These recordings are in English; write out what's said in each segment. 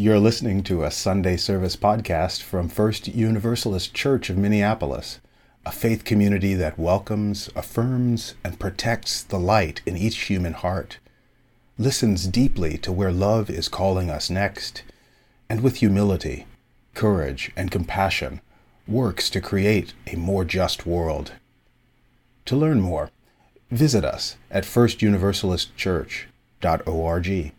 You're listening to a Sunday service podcast from First Universalist Church of Minneapolis, a faith community that welcomes, affirms, and protects the light in each human heart, listens deeply to where love is calling us next, and with humility, courage, and compassion works to create a more just world. To learn more, visit us at firstuniversalistchurch.org.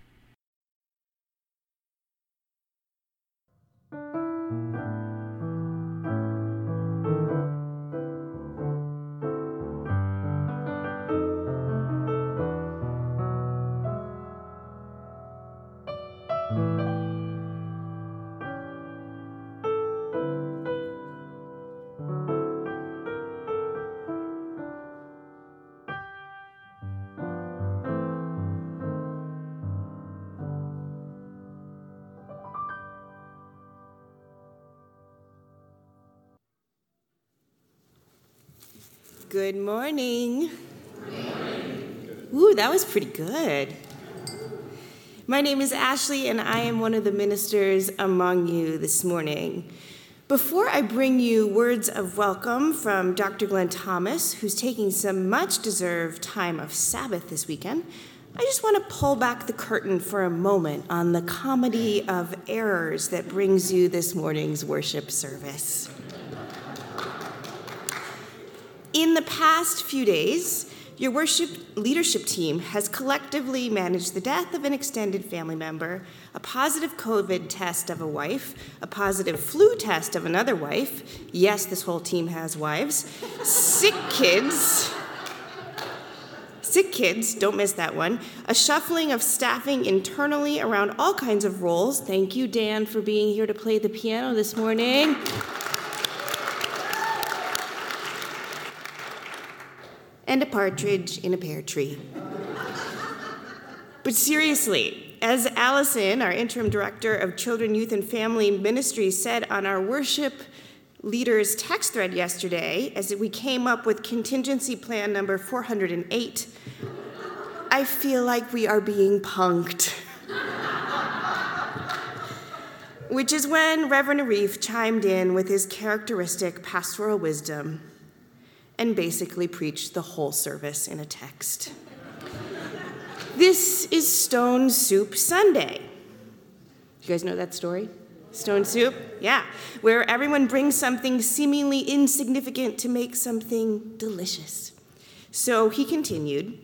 Good morning. Ooh, that was pretty good. My name is Ashley, and I am one of the ministers among you this morning. Before I bring you words of welcome from Dr. Glenn Thomas, who's taking some much deserved time of Sabbath this weekend, I just want to pull back the curtain for a moment on the comedy of errors that brings you this morning's worship service. In the past few days, your worship leadership team has collectively managed the death of an extended family member, a positive COVID test of a wife, a positive flu test of another wife. Yes, this whole team has wives. Sick kids. Sick kids, don't miss that one. A shuffling of staffing internally around all kinds of roles. Thank you, Dan, for being here to play the piano this morning. And a partridge in a pear tree. but seriously, as Allison, our interim director of Children, Youth, and Family Ministries, said on our worship leaders text thread yesterday, as we came up with contingency plan number 408, I feel like we are being punked. Which is when Reverend Arif chimed in with his characteristic pastoral wisdom and basically preached the whole service in a text. this is Stone Soup Sunday. You guys know that story? Stone soup? Yeah, where everyone brings something seemingly insignificant to make something delicious. So he continued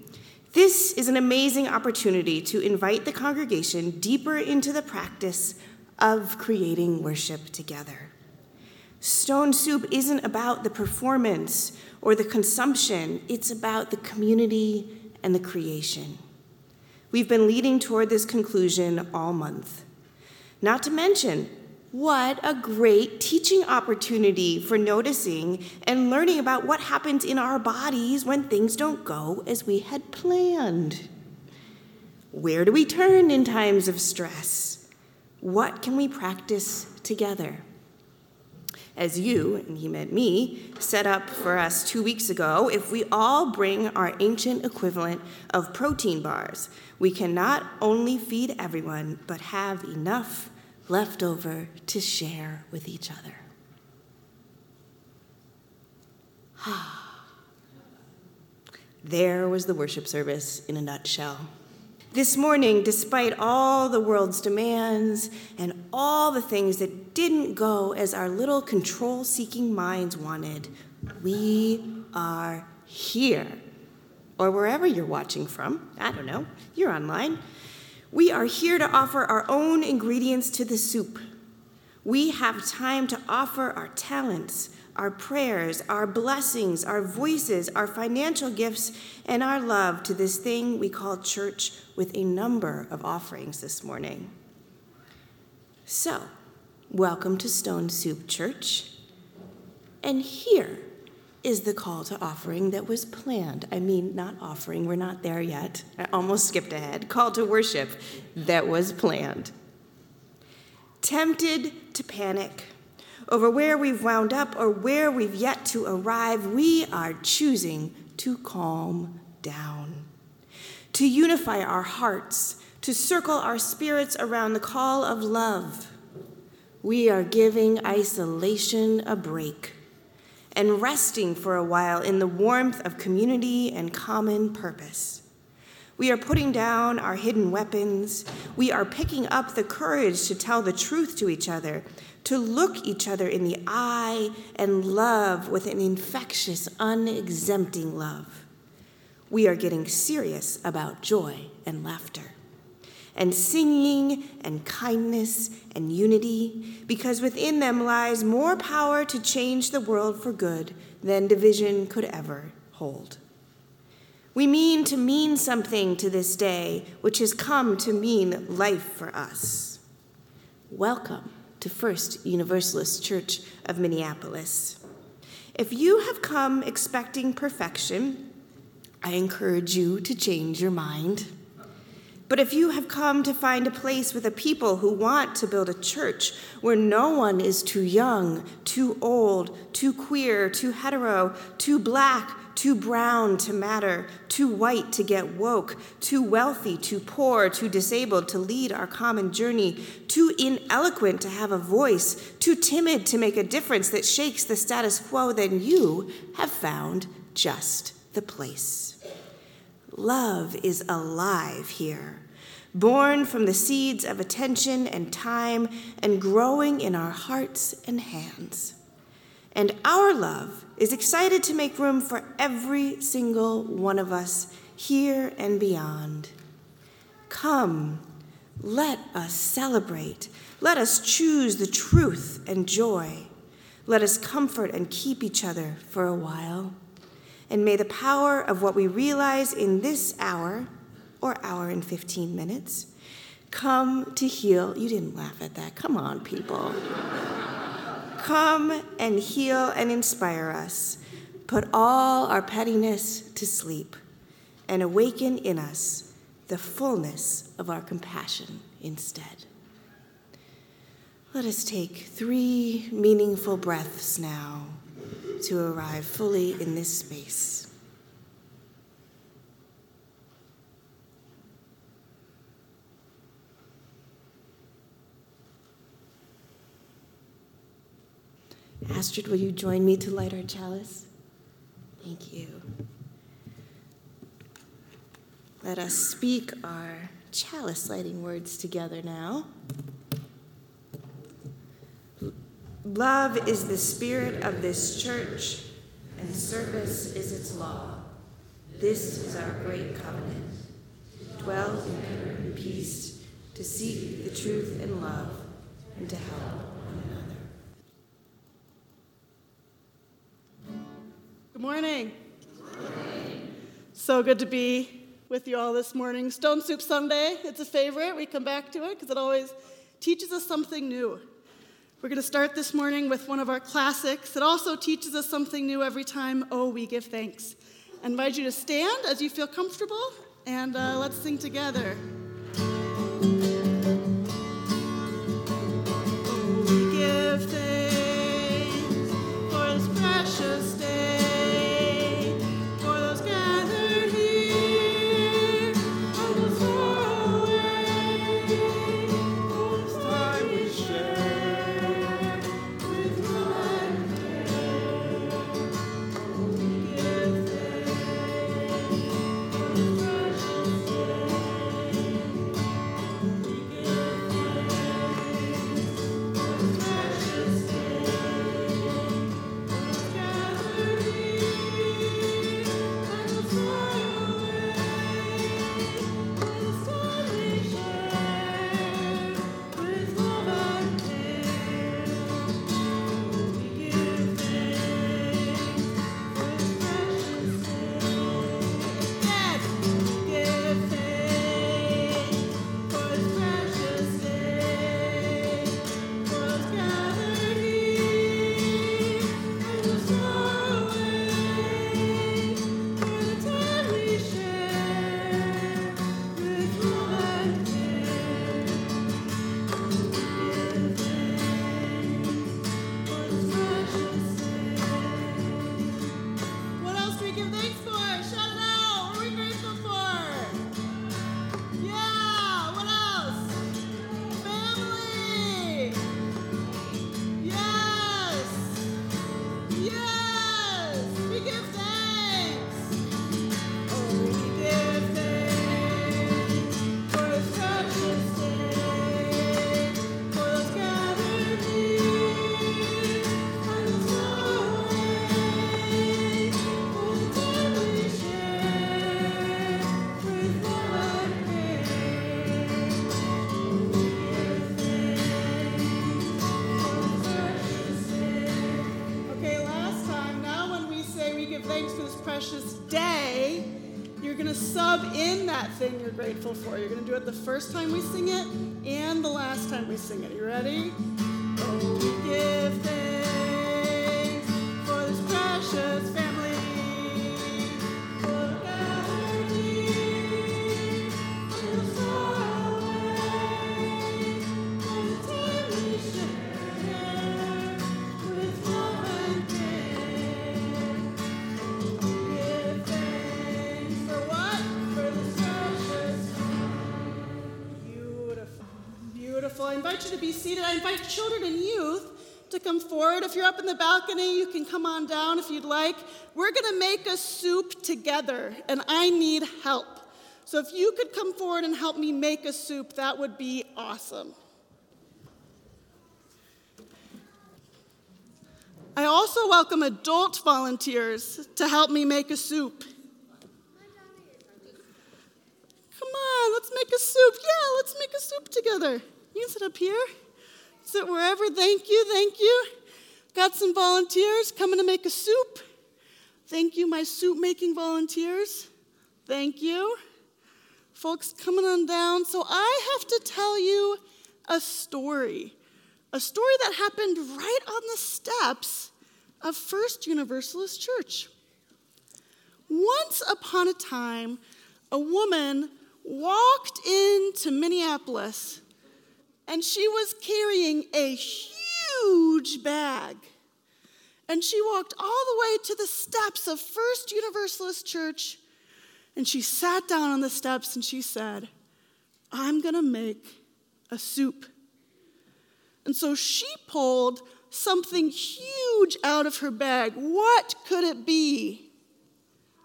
This is an amazing opportunity to invite the congregation deeper into the practice of creating worship together. Stone soup isn't about the performance or the consumption, it's about the community and the creation. We've been leading toward this conclusion all month. Not to mention, what a great teaching opportunity for noticing and learning about what happens in our bodies when things don't go as we had planned. Where do we turn in times of stress? What can we practice together? As you, and he meant me, set up for us two weeks ago, if we all bring our ancient equivalent of protein bars, we can not only feed everyone, but have enough left over to share with each other. there was the worship service in a nutshell. This morning, despite all the world's demands and all the things that didn't go as our little control seeking minds wanted, we are here. Or wherever you're watching from, I don't know, you're online. We are here to offer our own ingredients to the soup. We have time to offer our talents, our prayers, our blessings, our voices, our financial gifts, and our love to this thing we call church with a number of offerings this morning. So, welcome to Stone Soup Church. And here is the call to offering that was planned. I mean, not offering, we're not there yet. I almost skipped ahead. Call to worship that was planned. Tempted to panic over where we've wound up or where we've yet to arrive, we are choosing to calm down, to unify our hearts, to circle our spirits around the call of love. We are giving isolation a break and resting for a while in the warmth of community and common purpose. We are putting down our hidden weapons. We are picking up the courage to tell the truth to each other, to look each other in the eye and love with an infectious, unexempting love. We are getting serious about joy and laughter, and singing and kindness and unity, because within them lies more power to change the world for good than division could ever hold. We mean to mean something to this day, which has come to mean life for us. Welcome to First Universalist Church of Minneapolis. If you have come expecting perfection, I encourage you to change your mind. But if you have come to find a place with a people who want to build a church where no one is too young, too old, too queer, too hetero, too black, too brown to matter, too white to get woke, too wealthy, too poor, too disabled to lead our common journey, too ineloquent to have a voice, too timid to make a difference that shakes the status quo, then you have found just the place. Love is alive here, born from the seeds of attention and time and growing in our hearts and hands. And our love is excited to make room for every single one of us here and beyond. Come, let us celebrate. Let us choose the truth and joy. Let us comfort and keep each other for a while. And may the power of what we realize in this hour, or hour and 15 minutes, come to heal. You didn't laugh at that. Come on, people. Come and heal and inspire us. Put all our pettiness to sleep and awaken in us the fullness of our compassion instead. Let us take three meaningful breaths now to arrive fully in this space. Astrid, will you join me to light our chalice? Thank you. Let us speak our chalice lighting words together now. Love is the spirit of this church, and service is its law. This is our great covenant. Dwell in peace, to seek the truth in love, and to help Good morning. So good to be with you all this morning. Stone Soup Sunday, it's a favorite. We come back to it because it always teaches us something new. We're going to start this morning with one of our classics. It also teaches us something new every time, oh, we give thanks. I invite you to stand as you feel comfortable, and uh, let's sing together. Grateful for. You're going to do it the first time we sing it and the last time we sing it. You Be seated. I invite children and youth to come forward. If you're up in the balcony, you can come on down if you'd like. We're going to make a soup together, and I need help. So if you could come forward and help me make a soup, that would be awesome. I also welcome adult volunteers to help me make a soup. Come on, let's make a soup. Yeah, let's make a soup together. You sit up here, sit wherever. Thank you, thank you. Got some volunteers coming to make a soup. Thank you, my soup making volunteers. Thank you. Folks coming on down. So I have to tell you a story. A story that happened right on the steps of First Universalist Church. Once upon a time, a woman walked into Minneapolis and she was carrying a huge bag. And she walked all the way to the steps of First Universalist Church and she sat down on the steps and she said, I'm gonna make a soup. And so she pulled something huge out of her bag. What could it be?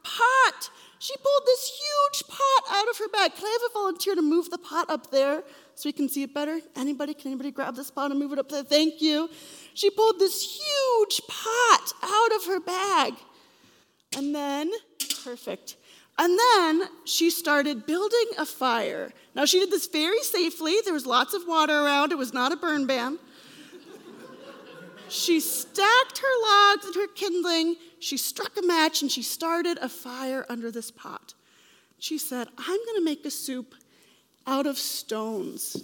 Pot. She pulled this huge pot out of her bag. Can I have a volunteer to move the pot up there so we can see it better? Anybody? Can anybody grab this pot and move it up there? Thank you. She pulled this huge pot out of her bag. And then, perfect. And then she started building a fire. Now, she did this very safely. There was lots of water around, it was not a burn ban. She stacked her logs and her kindling. She struck a match and she started a fire under this pot. She said, I'm going to make a soup out of stones.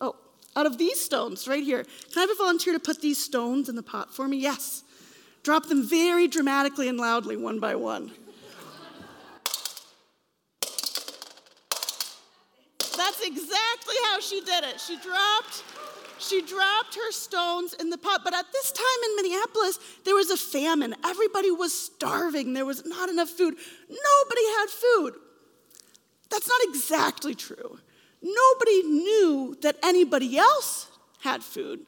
Oh, out of these stones right here. Can I have a volunteer to put these stones in the pot for me? Yes. Drop them very dramatically and loudly, one by one. That's exactly how she did it. She dropped she dropped her stones in the pot. But at this time in Minneapolis, there was a famine. Everybody was starving. There was not enough food. Nobody had food. That's not exactly true. Nobody knew that anybody else had food.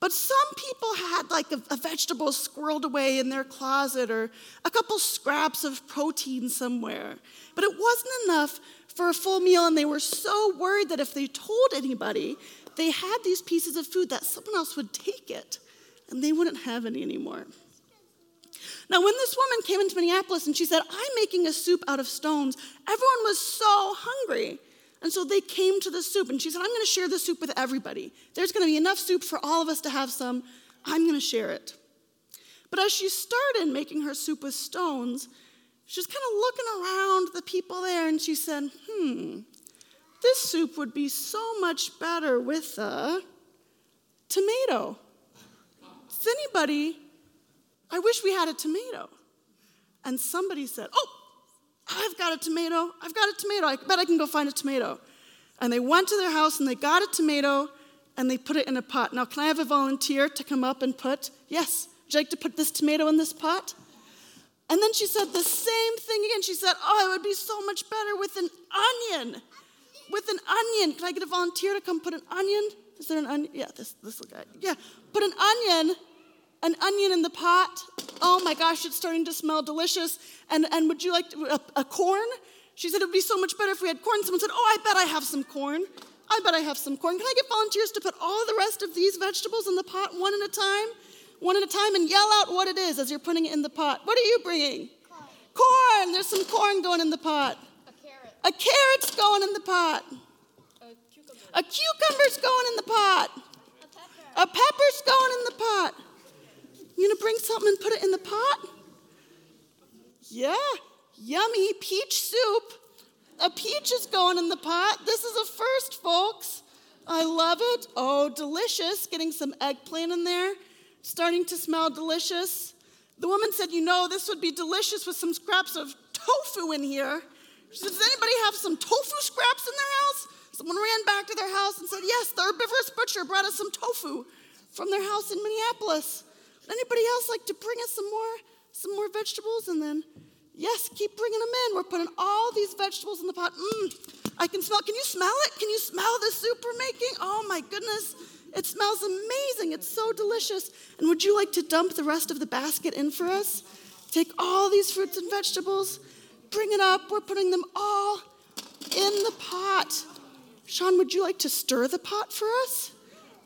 But some people had like a, a, vegetable squirreled away in their closet or a couple scraps of protein somewhere. But it wasn't enough for a full meal, and they were so worried that if they told anybody, they had these pieces of food that someone else would take it and they wouldn't have any anymore. Now, when this woman came into Minneapolis and she said, I'm making a soup out of stones, everyone was so hungry. And so they came to the soup and she said, I'm going to share the soup with everybody. There's going to be enough soup for all of us to have some. I'm going to share it. But as she started making her soup with stones, she was kind of looking around the people there and she said, Hmm, this soup would be so much better with a tomato. Does anybody? I wish we had a tomato. And somebody said, Oh, I've got a tomato. I've got a tomato. I bet I can go find a tomato. And they went to their house and they got a tomato and they put it in a pot. Now, can I have a volunteer to come up and put, yes, would you like to put this tomato in this pot? And then she said the same thing again. She said, Oh, it would be so much better with an onion with an onion. Can I get a volunteer to come put an onion? Is there an onion? Yeah, this this little guy. Yeah, put an onion, an onion in the pot. Oh my gosh, it's starting to smell delicious. And and would you like to, a, a corn? She said it would be so much better if we had corn. Someone said, Oh, I bet I have some corn. I bet I have some corn. Can I get volunteers to put all the rest of these vegetables in the pot one at a time? One at a time and yell out what it is as you're putting it in the pot. What are you bringing? Corn. corn. There's some corn going in the pot. A carrot. A carrot's going in the pot. A, cucumber. a cucumber's going in the pot. A, pepper. a pepper's going in the pot. You gonna bring something and put it in the pot? Yeah, yummy peach soup. A peach is going in the pot. This is a first, folks. I love it. Oh, delicious. Getting some eggplant in there. Starting to smell delicious. The woman said, You know, this would be delicious with some scraps of tofu in here. She said, Does anybody have some tofu scraps in their house? Someone ran back to their house and said, Yes, the herbivorous butcher brought us some tofu from their house in Minneapolis. Anybody else like to bring us some more, some more vegetables? And then, yes, keep bringing them in. We're putting all these vegetables in the pot. Mmm, I can smell. Can you smell it? Can you smell the soup we're making? Oh my goodness. It smells amazing. It's so delicious. And would you like to dump the rest of the basket in for us? Take all these fruits and vegetables, bring it up. We're putting them all in the pot. Sean, would you like to stir the pot for us?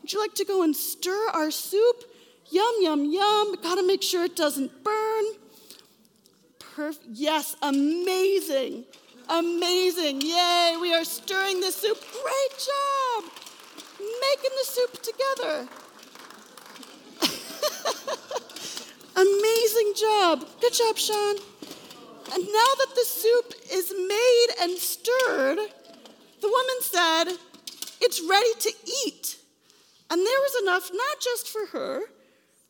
Would you like to go and stir our soup? Yum, yum, yum. Gotta make sure it doesn't burn. Perfect. Yes, amazing. Amazing. Yay, we are stirring the soup. Great job. Making the soup together. Amazing job. Good job, Sean. And now that the soup is made and stirred, the woman said, It's ready to eat. And there was enough, not just for her,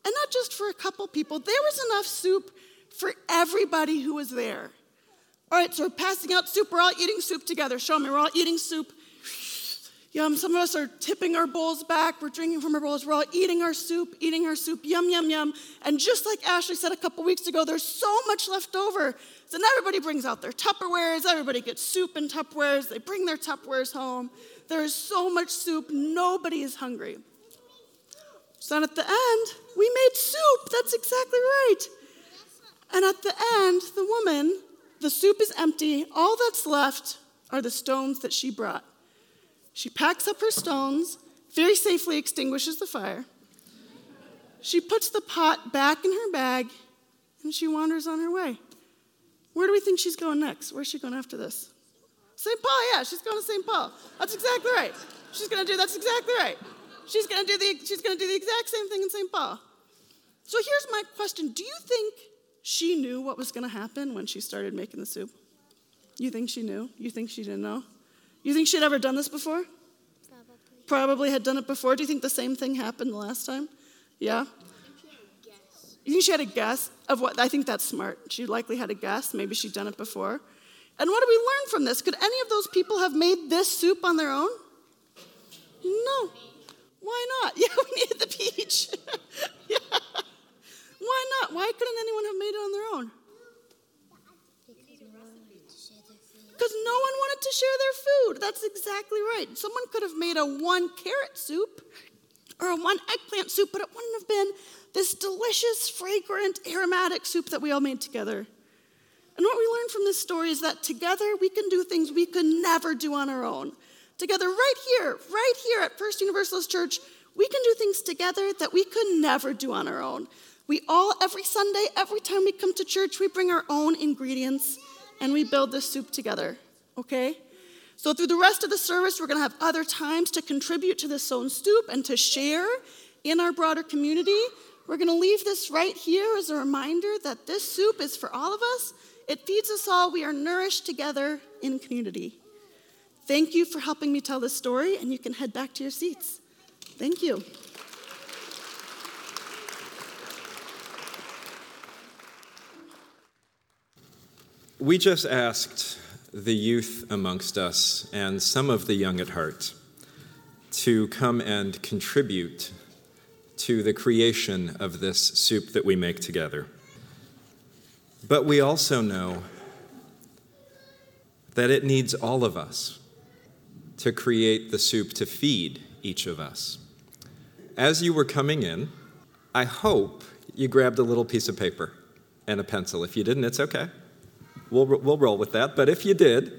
and not just for a couple people, there was enough soup for everybody who was there. All right, so we're passing out soup. We're all eating soup together. Show me, we're all eating soup. Yum, some of us are tipping our bowls back. We're drinking from our bowls. We're all eating our soup, eating our soup. Yum, yum, yum. And just like Ashley said a couple weeks ago, there's so much left over. So now everybody brings out their Tupperwares. Everybody gets soup in Tupperwares. They bring their Tupperwares home. There is so much soup. Nobody is hungry. So at the end, we made soup. That's exactly right. And at the end, the woman, the soup is empty. All that's left are the stones that she brought. She packs up her stones, very safely extinguishes the fire. She puts the pot back in her bag, and she wanders on her way. Where do we think she's going next? Where's she going after this? St. Paul, yeah, she's going to St. Paul. That's exactly right. She's going to do that's exactly right. She's going to do the she's going to do the exact same thing in St. Paul. So here's my question. Do you think she knew what was going to happen when she started making the soup? You think she knew? You think she didn't know? You think she'd ever done this before? Probably. Probably had done it before. Do you think the same thing happened the last time? Yeah? You think she had a guess of what? I think that's smart. She likely had a guess. Maybe she'd done it before. And what do we learn from this? Could any of those people have made this soup on their own? No. Why not? Yeah, we needed the peach. yeah. Why not? Why couldn't anyone have made it on their own? Because no one wanted to share their food. That's exactly right. Someone could have made a one carrot soup or a one eggplant soup, but it wouldn't have been this delicious, fragrant, aromatic soup that we all made together. And what we learned from this story is that together we can do things we could never do on our own. Together, right here, right here at First Universalist Church, we can do things together that we could never do on our own. We all, every Sunday, every time we come to church, we bring our own ingredients and we build this soup together, okay? So, through the rest of the service, we're gonna have other times to contribute to this sown soup and to share in our broader community. We're gonna leave this right here as a reminder that this soup is for all of us. It feeds us all. We are nourished together in community. Thank you for helping me tell this story, and you can head back to your seats. Thank you. We just asked the youth amongst us and some of the young at heart to come and contribute to the creation of this soup that we make together. But we also know that it needs all of us to create the soup to feed each of us. As you were coming in, I hope you grabbed a little piece of paper and a pencil. If you didn't, it's okay. We'll, we'll roll with that. But if you did,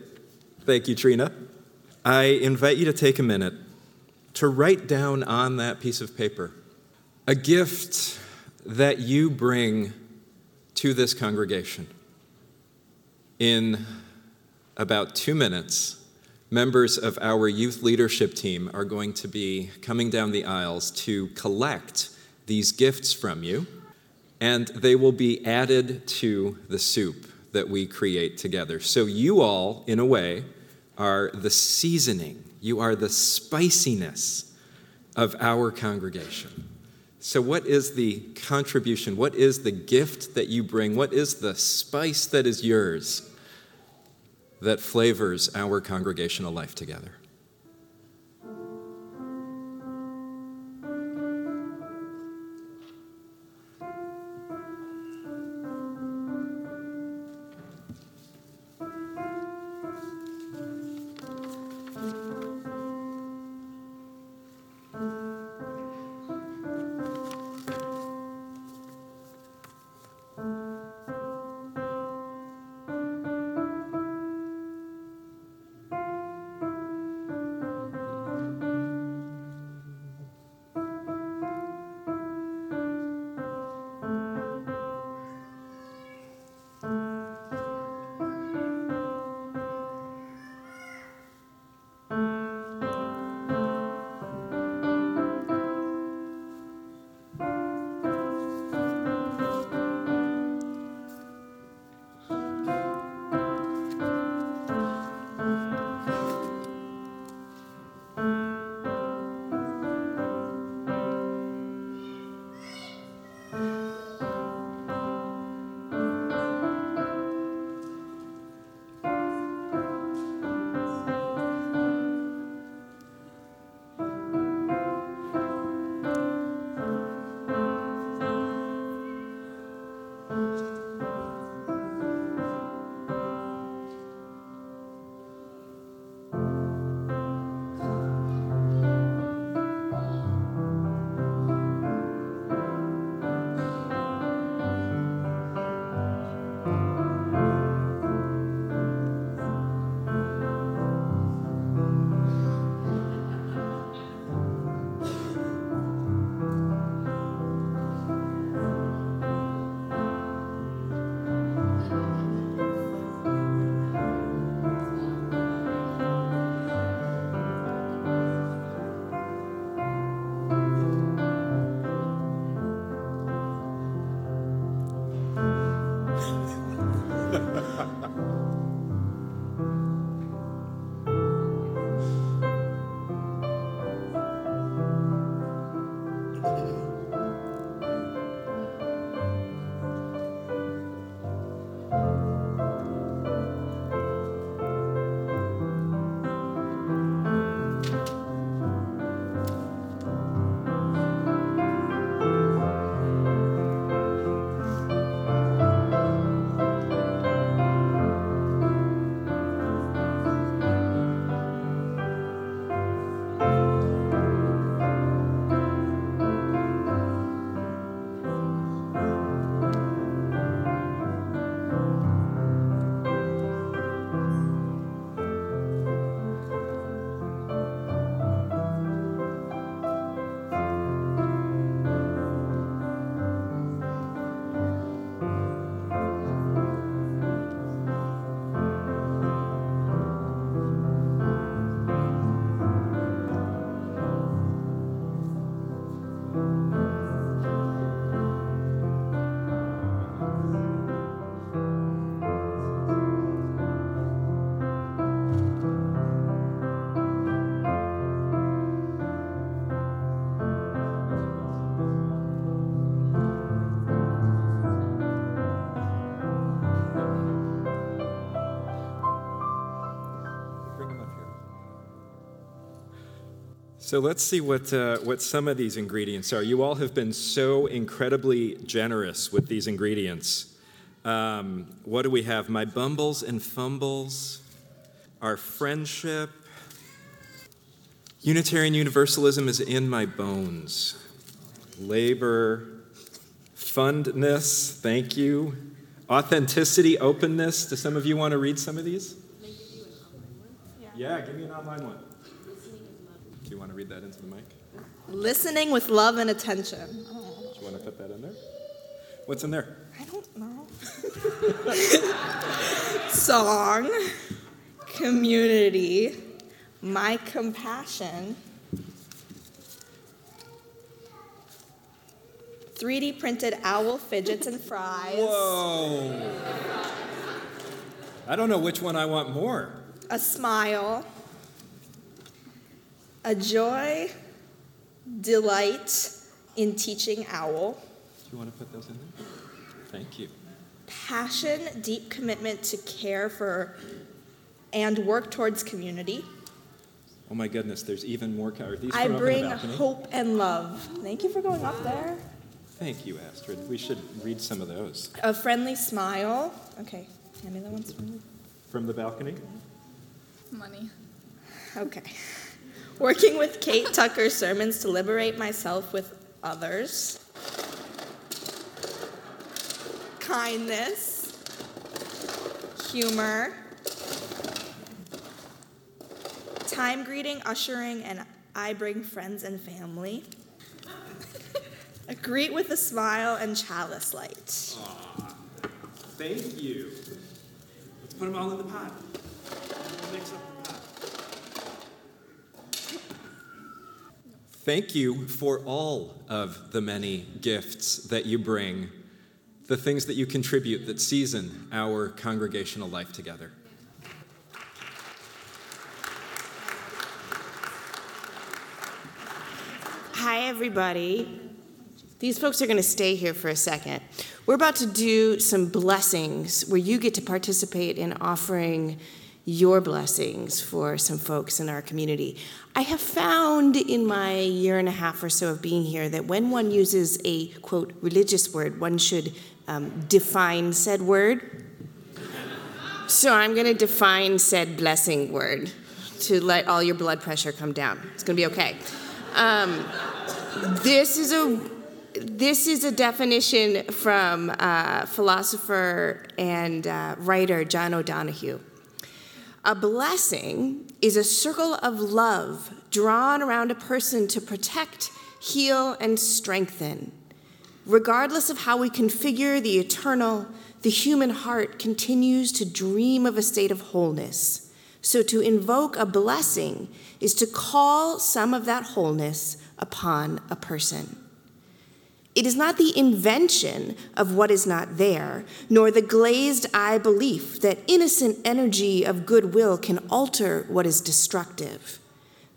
thank you, Trina. I invite you to take a minute to write down on that piece of paper a gift that you bring to this congregation. In about two minutes, members of our youth leadership team are going to be coming down the aisles to collect these gifts from you, and they will be added to the soup that we create together. So, you all, in a way, are the seasoning, you are the spiciness of our congregation. So, what is the contribution? What is the gift that you bring? What is the spice that is yours that flavors our congregational life together? So let's see what, uh, what some of these ingredients are. You all have been so incredibly generous with these ingredients. Um, what do we have? My bumbles and fumbles, our friendship. Unitarian Universalism is in my bones. Labor, fundness, thank you. Authenticity, openness. Do some of you want to read some of these? Yeah, give me an online one. Do you want to read that into the mic? Listening with love and attention. Do you want to put that in there? What's in there? I don't know. Song, community, my compassion, 3D printed owl fidgets and fries. Whoa! I don't know which one I want more. a smile, a joy, delight in teaching owl, Do you want to put those in there? Thank you. passion, deep commitment to care for and work towards community. Oh my goodness, there's even more. Are these I from up in bring the hope and love. Thank you for going up there. Thank you, Astrid. We should read some of those A friendly smile. Okay, hand me the ones from you. from the balcony. Money. Okay. Working with Kate Tucker's sermons to liberate myself with others. Kindness. Humor. Time greeting, ushering, and I bring friends and family. A greet with a smile and chalice light. Aww. Thank you. Let's put them all in the pot mix up the pot. Thank you for all of the many gifts that you bring, the things that you contribute that season our congregational life together. Hi, everybody. These folks are going to stay here for a second. We're about to do some blessings where you get to participate in offering your blessings for some folks in our community. I have found in my year and a half or so of being here that when one uses a quote religious word, one should um, define said word. So I'm going to define said blessing word to let all your blood pressure come down. It's going to be okay. Um, this is a this is a definition from uh, philosopher and uh, writer John O'Donohue. A blessing is a circle of love drawn around a person to protect, heal, and strengthen. Regardless of how we configure the eternal, the human heart continues to dream of a state of wholeness. So, to invoke a blessing is to call some of that wholeness upon a person. It is not the invention of what is not there, nor the glazed eye belief that innocent energy of goodwill can alter what is destructive.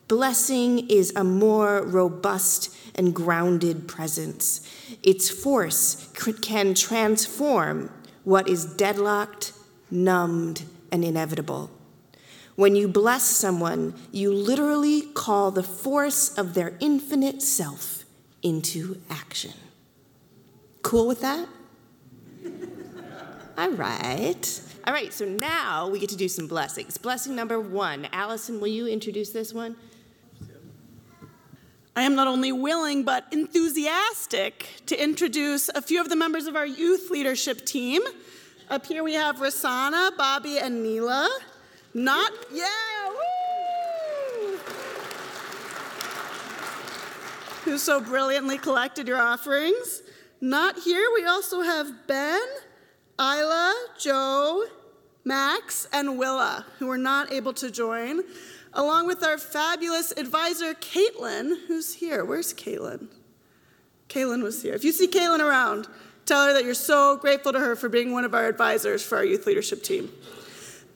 Blessing is a more robust and grounded presence. Its force can transform what is deadlocked, numbed, and inevitable. When you bless someone, you literally call the force of their infinite self into action. Cool with that? All right. All right, so now we get to do some blessings. Blessing number one. Allison, will you introduce this one? I am not only willing but enthusiastic to introduce a few of the members of our youth leadership team. Up here we have Rasana, Bobby, and Neela. Not, yeah, woo! Who so brilliantly collected your offerings. Not here, we also have Ben, Isla, Joe, Max, and Willa, who were not able to join, along with our fabulous advisor, Caitlin, who's here. Where's Caitlin? Caitlin was here. If you see Caitlin around, tell her that you're so grateful to her for being one of our advisors for our youth leadership team.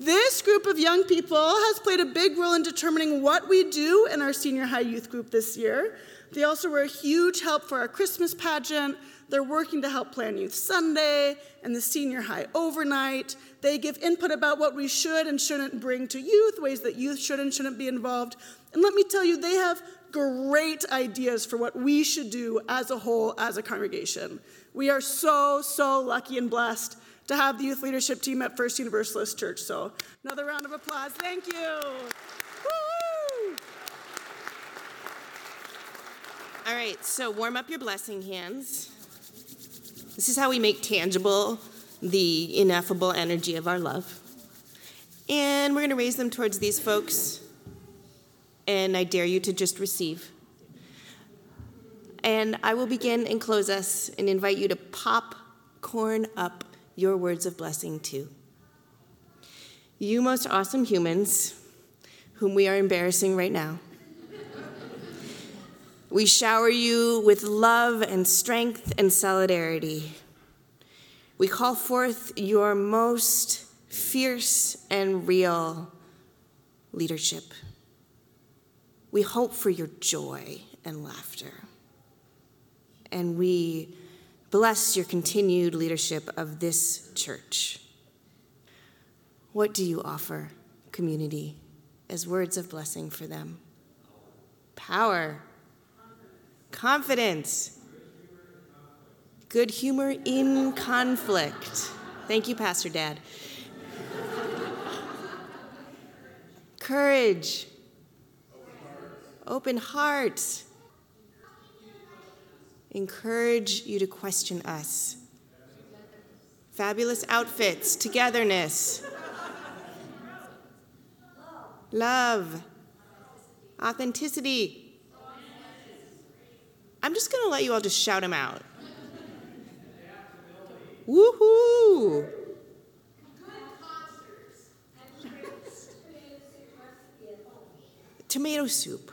This group of young people has played a big role in determining what we do in our senior high youth group this year. They also were a huge help for our Christmas pageant. They're working to help plan Youth Sunday and the senior high overnight. They give input about what we should and shouldn't bring to youth, ways that youth should and shouldn't be involved. And let me tell you, they have great ideas for what we should do as a whole, as a congregation. We are so, so lucky and blessed to have the youth leadership team at First Universalist Church. So, another round of applause. Thank you. All right, so warm up your blessing hands. This is how we make tangible the ineffable energy of our love. And we're going to raise them towards these folks. And I dare you to just receive. And I will begin and close us and invite you to popcorn up your words of blessing too. You most awesome humans, whom we are embarrassing right now. We shower you with love and strength and solidarity. We call forth your most fierce and real leadership. We hope for your joy and laughter. And we bless your continued leadership of this church. What do you offer, community, as words of blessing for them? Power, confidence, good humor in conflict. Thank you, Pastor Dad. Courage, open hearts. Encourage you to question us. Fabulous outfits, togetherness, love, authenticity. I'm just going to let you all just shout them out. Woohoo! Tomato soup.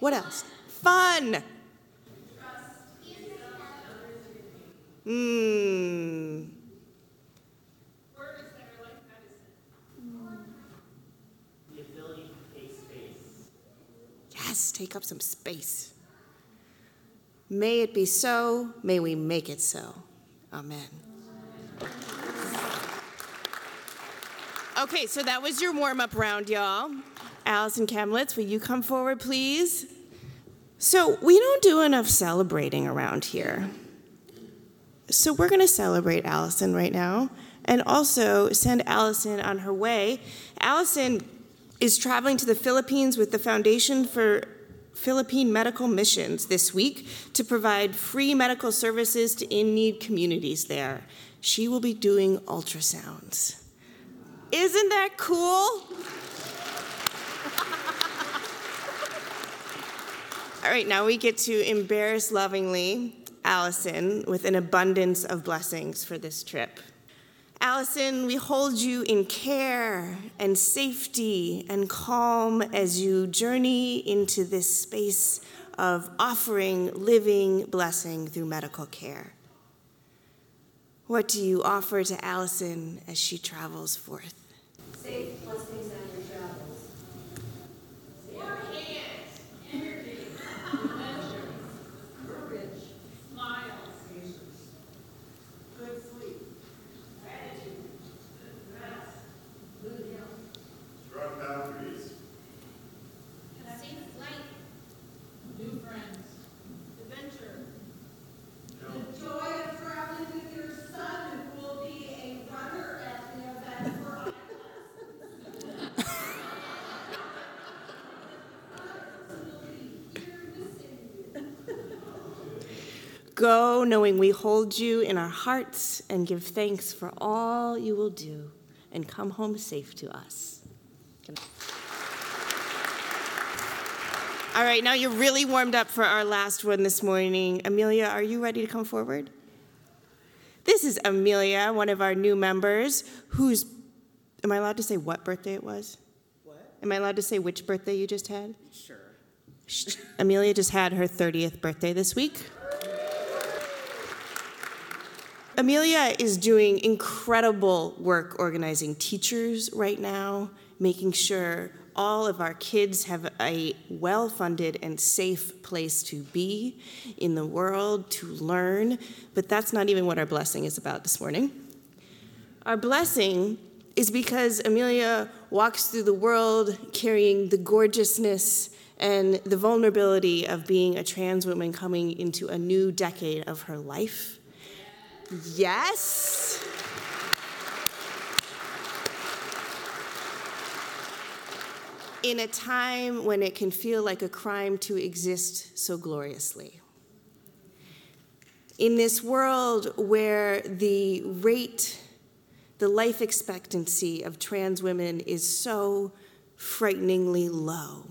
What else? Fun. Mmm. Yes, take up some space. May it be so. May we make it so. Amen. Okay, so that was your warm up round, y'all. Allison Kamlitz, will you come forward, please? So, we don't do enough celebrating around here. So, we're going to celebrate Allison right now and also send Allison on her way. Allison is traveling to the Philippines with the Foundation for Philippine Medical Missions this week to provide free medical services to in need communities there. She will be doing ultrasounds. Isn't that cool? All right, now we get to embarrass lovingly Allison with an abundance of blessings for this trip. Allison, we hold you in care and safety and calm as you journey into this space of offering living blessing through medical care. What do you offer to Allison as she travels forth? Safe blessings on your travels. More hands, energy, adventure, courage, smiles, good sleep, gratitude, rest, good health. Strong boundaries. Safe flight, new friends, adventure. The joy of traveling with your son who will be a runner at the event for Go knowing we hold you in our hearts and give thanks for all you will do, and come home safe to us. All right, now you're really warmed up for our last one this morning. Amelia, are you ready to come forward? This is Amelia, one of our new members, whose, am I allowed to say what birthday it was? What? Am I allowed to say which birthday you just had? Sure. Amelia just had her 30th birthday this week. Amelia is doing incredible work organizing teachers right now, making sure all of our kids have a well funded and safe place to be in the world to learn. But that's not even what our blessing is about this morning. Our blessing is because Amelia walks through the world carrying the gorgeousness and the vulnerability of being a trans woman coming into a new decade of her life. Yes. In a time when it can feel like a crime to exist so gloriously. In this world where the rate, the life expectancy of trans women is so frighteningly low,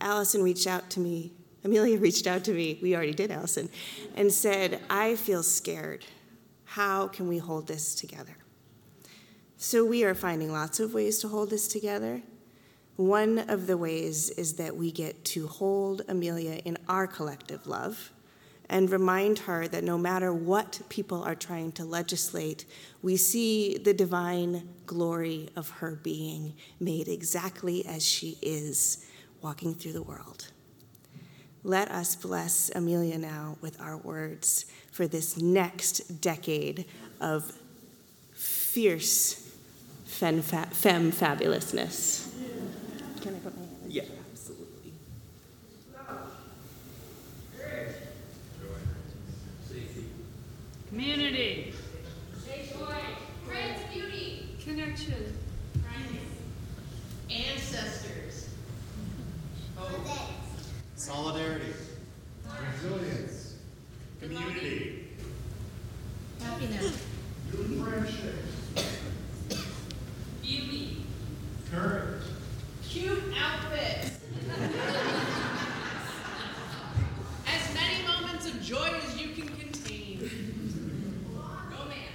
Allison reached out to me, Amelia reached out to me, we already did, Allison, and said, I feel scared. How can we hold this together? So we are finding lots of ways to hold this together. One of the ways is that we get to hold Amelia in our collective love and remind her that no matter what people are trying to legislate, we see the divine glory of her being made exactly as she is, walking through the world. Let us bless Amelia now with our words for this next decade of fierce femme, femme fabulousness. Can I put my hand? Yeah. Absolutely. Community. Friends, beauty. Connection. Ancestors. Solidarity. Resilience. Community. Happiness. New friendships. Beauty. Courage. Cute outfits. as many moments of joy as you can contain. Romance.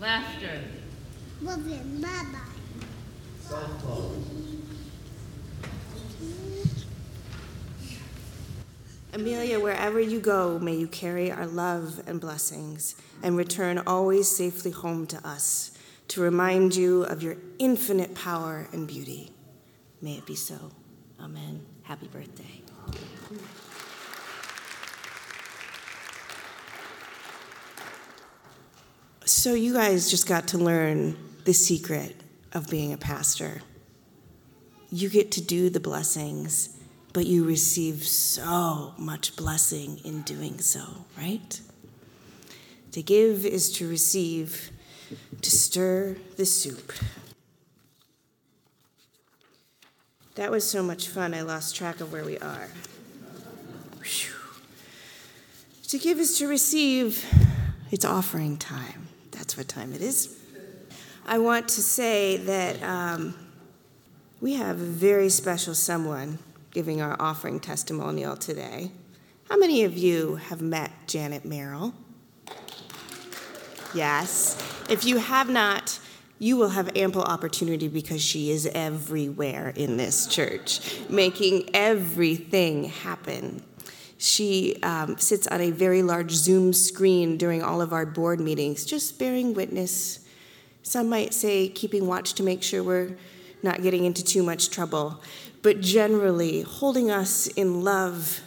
Laughter. Love Amelia, wherever you go, may you carry our love and blessings and return always safely home to us to remind you of your infinite power and beauty. May it be so. Amen. Happy birthday. So, you guys just got to learn the secret of being a pastor. You get to do the blessings, but you receive so much blessing in doing so, right? To give is to receive, to stir the soup. That was so much fun, I lost track of where we are. Phew. To give is to receive, it's offering time. That's what time it is. I want to say that um, we have a very special someone giving our offering testimonial today. How many of you have met Janet Merrill? Yes. If you have not, you will have ample opportunity because she is everywhere in this church, making everything happen. She um, sits on a very large Zoom screen during all of our board meetings, just bearing witness. Some might say keeping watch to make sure we're not getting into too much trouble, but generally holding us in love,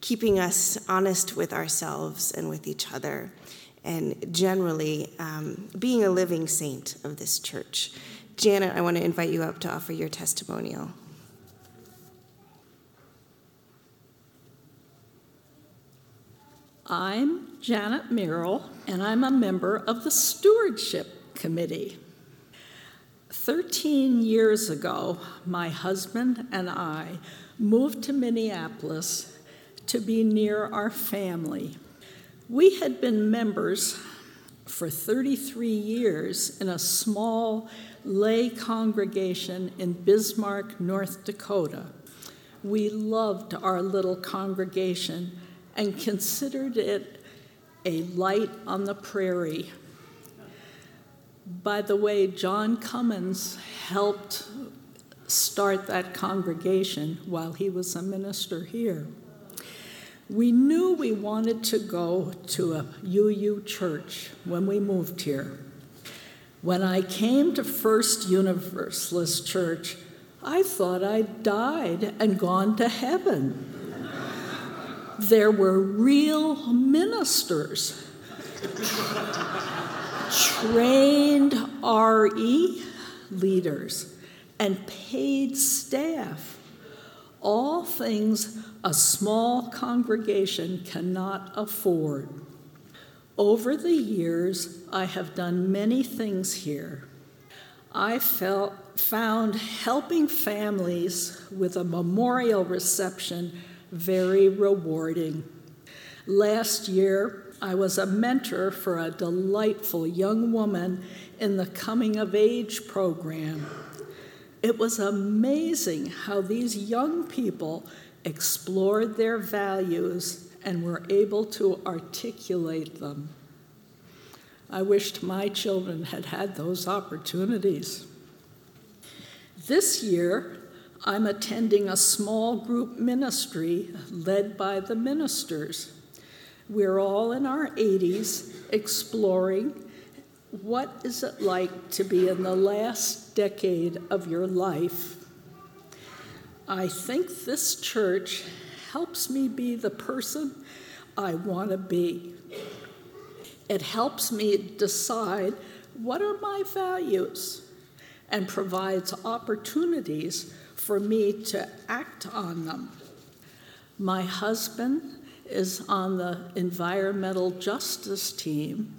keeping us honest with ourselves and with each other, and generally um, being a living saint of this church. Janet, I want to invite you up to offer your testimonial. I'm Janet Merrill, and I'm a member of the Stewardship Committee. 13 years ago, my husband and I moved to Minneapolis to be near our family. We had been members for 33 years in a small lay congregation in Bismarck, North Dakota. We loved our little congregation and considered it a light on the prairie. By the way, John Cummins helped start that congregation while he was a minister here. We knew we wanted to go to a UU church when we moved here. When I came to First Universalist Church, I thought I'd died and gone to heaven. There were real ministers, trained RE leaders, and paid staff all things a small congregation cannot afford. Over the years, I have done many things here. I felt, found helping families with a memorial reception very rewarding. Last year, I was a mentor for a delightful young woman in the coming of age program. It was amazing how these young people explored their values and were able to articulate them. I wished my children had had those opportunities. This year, I'm attending a small group ministry led by the ministers. We're all in our 80s exploring what is it like to be in the last decade of your life. I think this church helps me be the person I want to be. It helps me decide what are my values and provides opportunities for me to act on them. My husband is on the environmental justice team.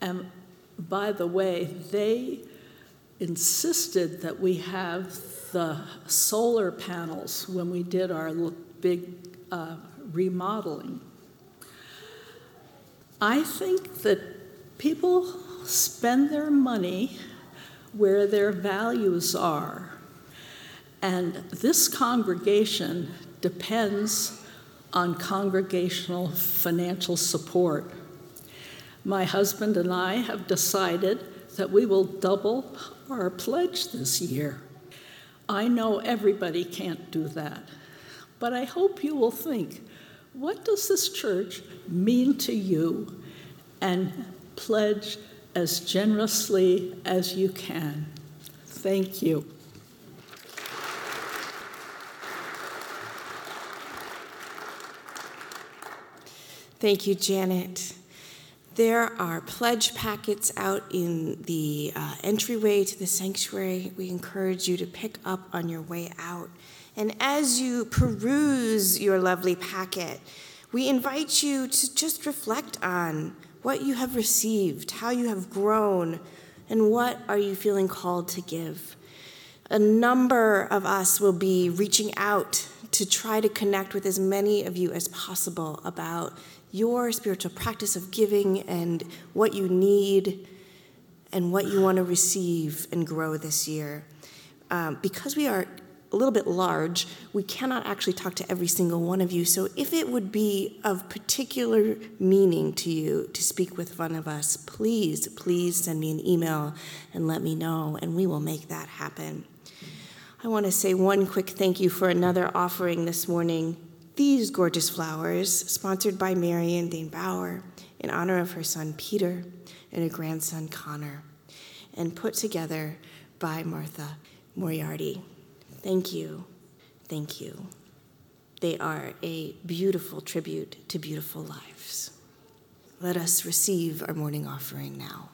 And by the way, they insisted that we have the solar panels when we did our big uh, remodeling. I think that people spend their money where their values are. And this congregation depends on congregational financial support. My husband and I have decided that we will double our pledge this year. I know everybody can't do that, but I hope you will think what does this church mean to you? And pledge as generously as you can. Thank you. Thank you, Janet. There are pledge packets out in the uh, entryway to the sanctuary. We encourage you to pick up on your way out. And as you peruse your lovely packet, we invite you to just reflect on what you have received, how you have grown, and what are you feeling called to give. A number of us will be reaching out to try to connect with as many of you as possible about your spiritual practice of giving and what you need and what you want to receive and grow this year. Um, because we are a little bit large, we cannot actually talk to every single one of you. So, if it would be of particular meaning to you to speak with one of us, please, please send me an email and let me know, and we will make that happen. I want to say one quick thank you for another offering this morning these gorgeous flowers, sponsored by Marion Dane Bauer in honor of her son Peter and her grandson Connor, and put together by Martha Moriarty. Thank you. Thank you. They are a beautiful tribute to beautiful lives. Let us receive our morning offering now.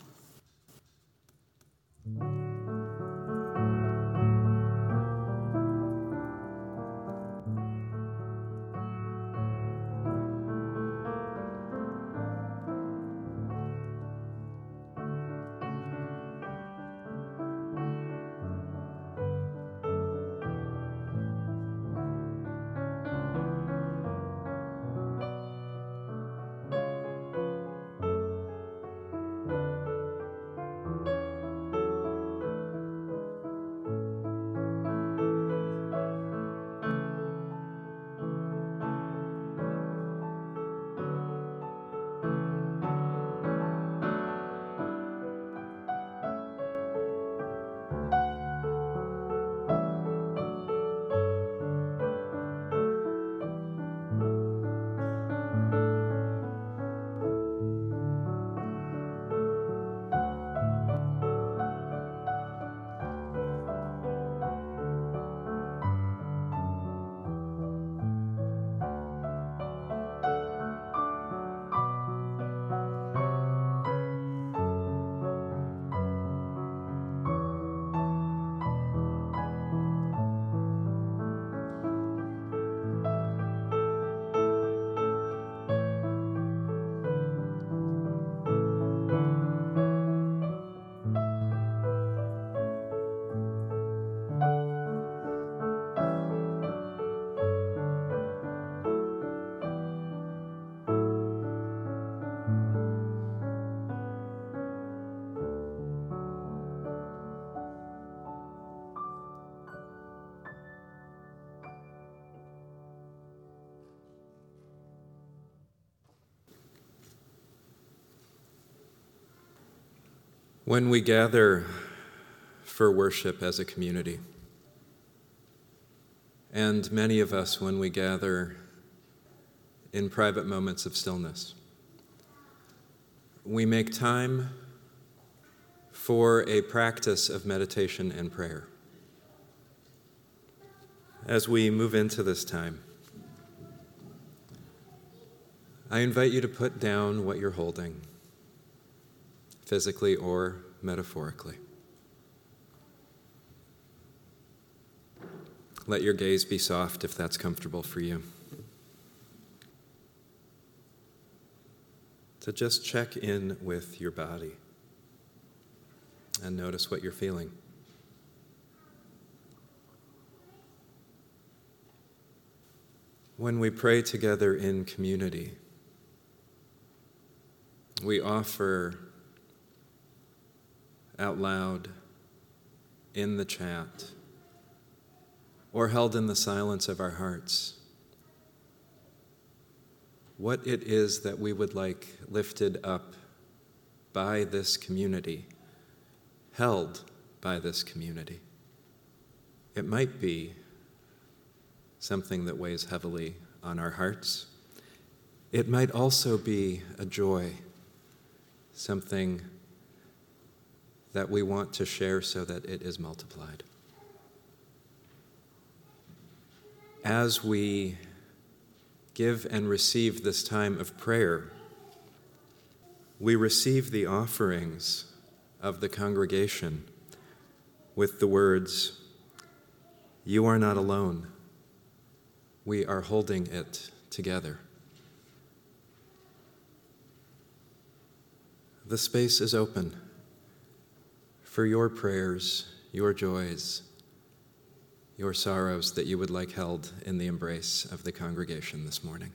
When we gather for worship as a community. And many of us, when we gather in private moments of stillness, we make time for a practice of meditation and prayer. As we move into this time, I invite you to put down what you're holding, physically or metaphorically. Let your gaze be soft if that's comfortable for you. To just check in with your body and notice what you're feeling. When we pray together in community, we offer out loud in the chat or held in the silence of our hearts what it is that we would like lifted up by this community, held by this community. It might be something that weighs heavily on our hearts. It might also be a joy something that we want to share so that it is multiplied. As we give and receive this time of prayer, we receive the offerings of the congregation with the words, You are not alone. We are holding it together. The space is open for your prayers, your joys, your sorrows that you would like held in the embrace of the congregation this morning.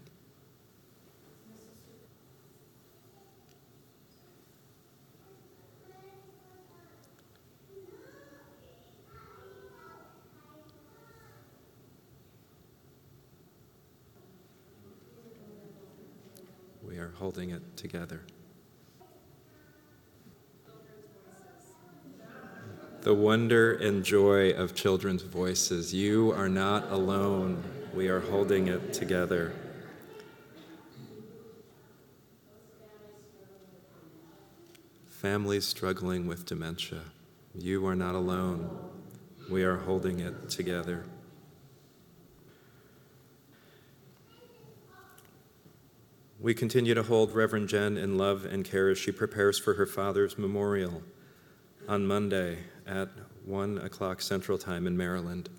We are holding it together. The wonder and joy of children's voices. You are not alone. We are holding it together. Families struggling with dementia. You are not alone. We are holding it together. We continue to hold Reverend Jen in love and care as she prepares for her father's memorial on Monday at 1 o'clock Central Time in Maryland.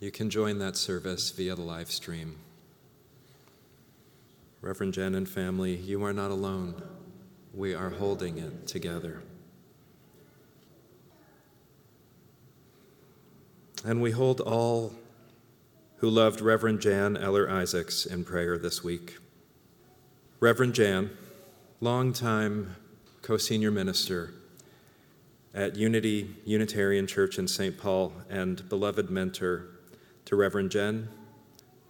You can join that service via the live stream. Reverend Jen and family, you are not alone. We are holding it together. And we hold all who loved Reverend Jan Eller Isaacs in prayer this week. Reverend Jan, longtime co senior minister at Unity Unitarian Church in St. Paul and beloved mentor to Reverend Jen,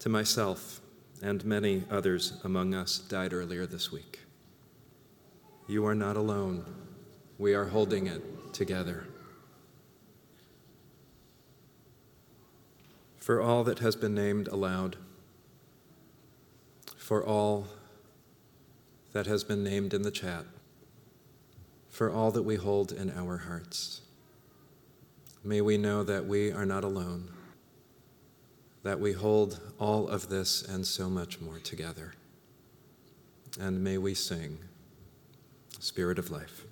to myself, and many others among us died earlier this week. You are not alone. We are holding it together. For all that has been named aloud, for all that has been named in the chat, for all that we hold in our hearts. May we know that we are not alone, that we hold all of this and so much more together. And may we sing, Spirit of Life.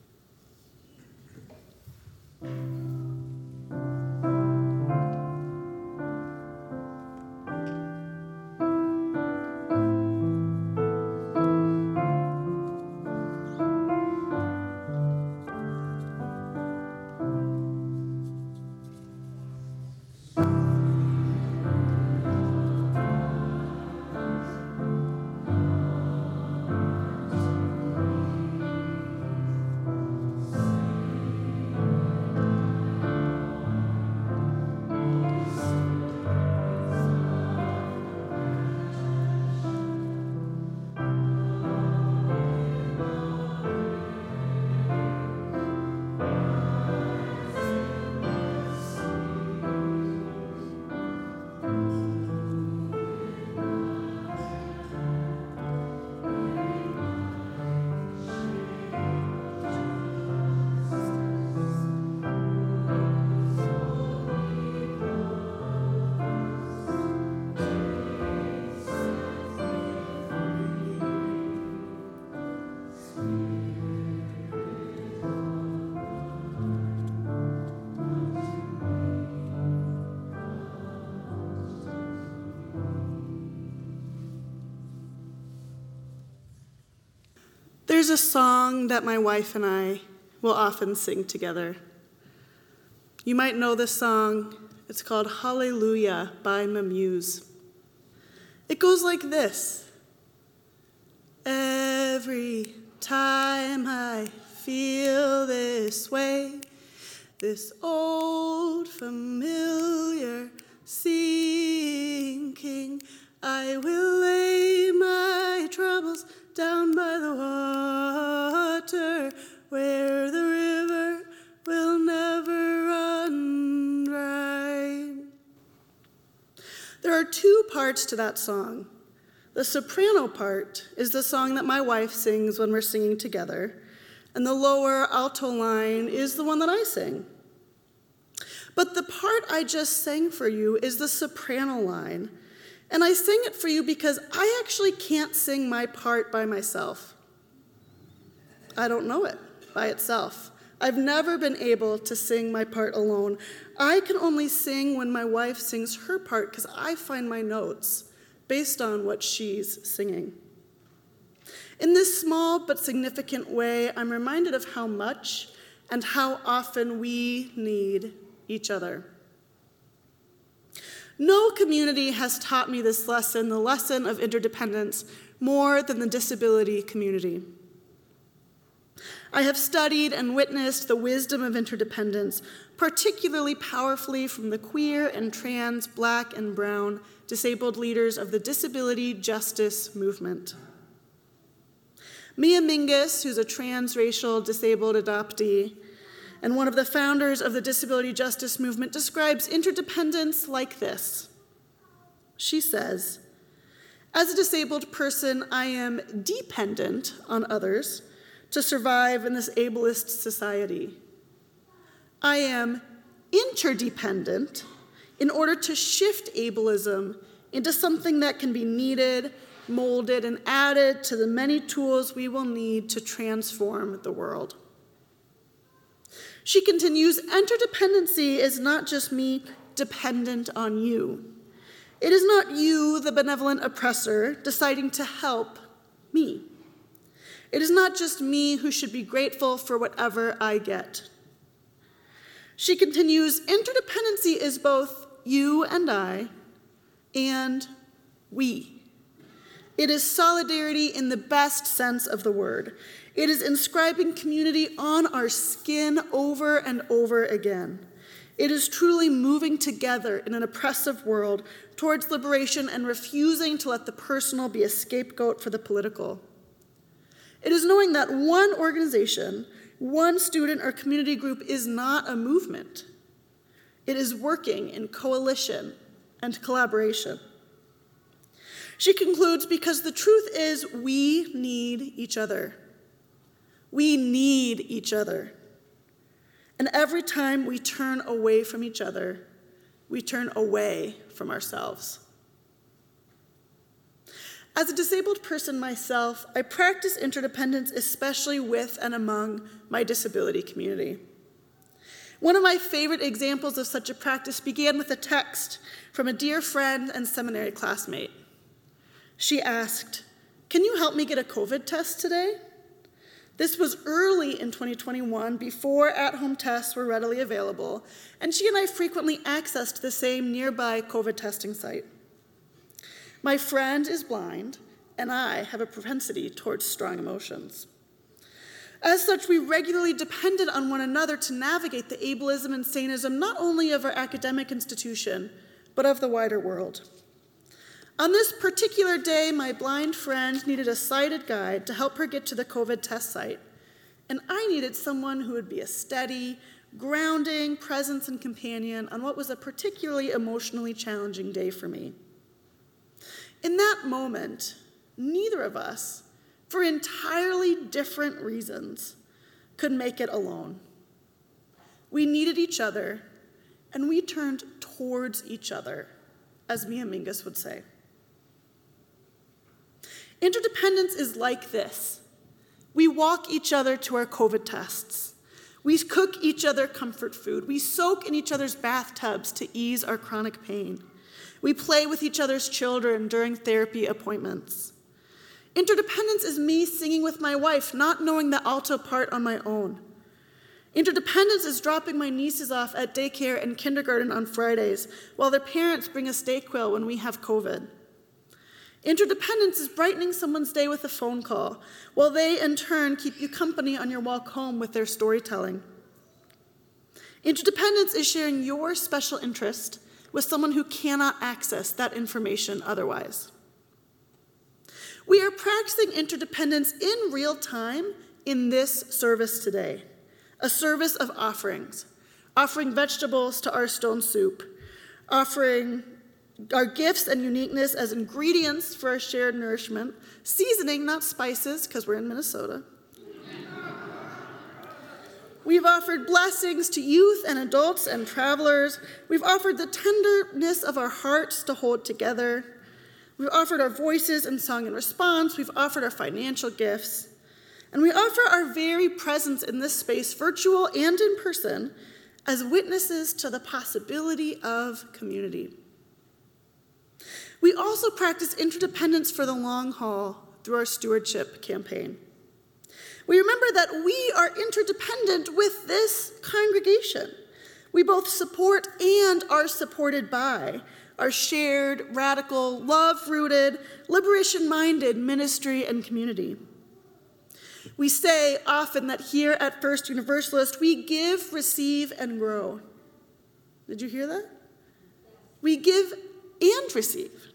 There's a song that my wife and I will often sing together. You might know this song. It's called Hallelujah by Mamuse. It goes like this Every time I feel this way, this old familiar sinking, I will lay down by the water where the river will never run dry. There are two parts to that song. The soprano part is the song that my wife sings when we're singing together, and the lower alto line is the one that I sing. But the part I just sang for you is the soprano line, and I sing it for you because I actually can't sing my part by myself. I don't know it by itself. I've never been able to sing my part alone. I can only sing when my wife sings her part because I find my notes based on what she's singing. In this small but significant way, I'm reminded of how much and how often we need each other. No community has taught me this lesson, the lesson of interdependence, more than the disability community. I have studied and witnessed the wisdom of interdependence, particularly powerfully from the queer and trans, black and brown disabled leaders of the disability justice movement. Mia Mingus, who's a transracial disabled adoptee, and one of the founders of the disability justice movement, describes interdependence like this. She says, As a disabled person, I am dependent on others to survive in this ableist society. I am interdependent in order to shift ableism into something that can be kneaded, molded, and added to the many tools we will need to transform the world. She continues interdependency is not just me dependent on you. It is not you, the benevolent oppressor, deciding to help me. It is not just me who should be grateful for whatever I get. She continues interdependency is both you and I and we. It is solidarity in the best sense of the word. It is inscribing community on our skin over and over again. It is truly moving together in an oppressive world towards liberation and refusing to let the personal be a scapegoat for the political. It is knowing that one organization, one student or community group is not a movement. It is working in coalition and collaboration. She concludes because the truth is we need each other. We need each other. And every time we turn away from each other, we turn away from ourselves. As a disabled person myself, I practice interdependence, especially with and among my disability community. One of my favorite examples of such a practice began with a text from a dear friend and seminary classmate. She asked, Can you help me get a COVID test today? This was early in 2021, before at home tests were readily available, and she and I frequently accessed the same nearby COVID testing site. My friend is blind, and I have a propensity towards strong emotions. As such, we regularly depended on one another to navigate the ableism and saneism not only of our academic institution, but of the wider world. On this particular day, my blind friend needed a sighted guide to help her get to the COVID test site, and I needed someone who would be a steady, grounding presence and companion on what was a particularly emotionally challenging day for me. In that moment, neither of us, for entirely different reasons, could make it alone. We needed each other, and we turned towards each other, as Mia Mingus would say. Interdependence is like this we walk each other to our COVID tests. We cook each other comfort food. We soak in each other's bathtubs to ease our chronic pain. We play with each other's children during therapy appointments. Interdependence is me singing with my wife, not knowing the alto part on my own. Interdependence is dropping my nieces off at daycare and kindergarten on Fridays while their parents bring us Dayquil when we have COVID. Interdependence is brightening someone's day with a phone call, while they in turn keep you company on your walk home with their storytelling. Interdependence is sharing your special interest with someone who cannot access that information otherwise. We are practicing interdependence in real time in this service today a service of offerings, offering vegetables to our stone soup, offering our gifts and uniqueness as ingredients for our shared nourishment, seasoning, not spices, because we're in Minnesota. We've offered blessings to youth and adults and travelers. We've offered the tenderness of our hearts to hold together. We've offered our voices in song and response. We've offered our financial gifts. And we offer our very presence in this space, virtual and in person, as witnesses to the possibility of community. We also practice interdependence for the long haul through our stewardship campaign. We remember that we are interdependent with this congregation. We both support and are supported by our shared, radical, love rooted, liberation minded ministry and community. We say often that here at First Universalist, we give, receive, and grow. Did you hear that? We give and receive.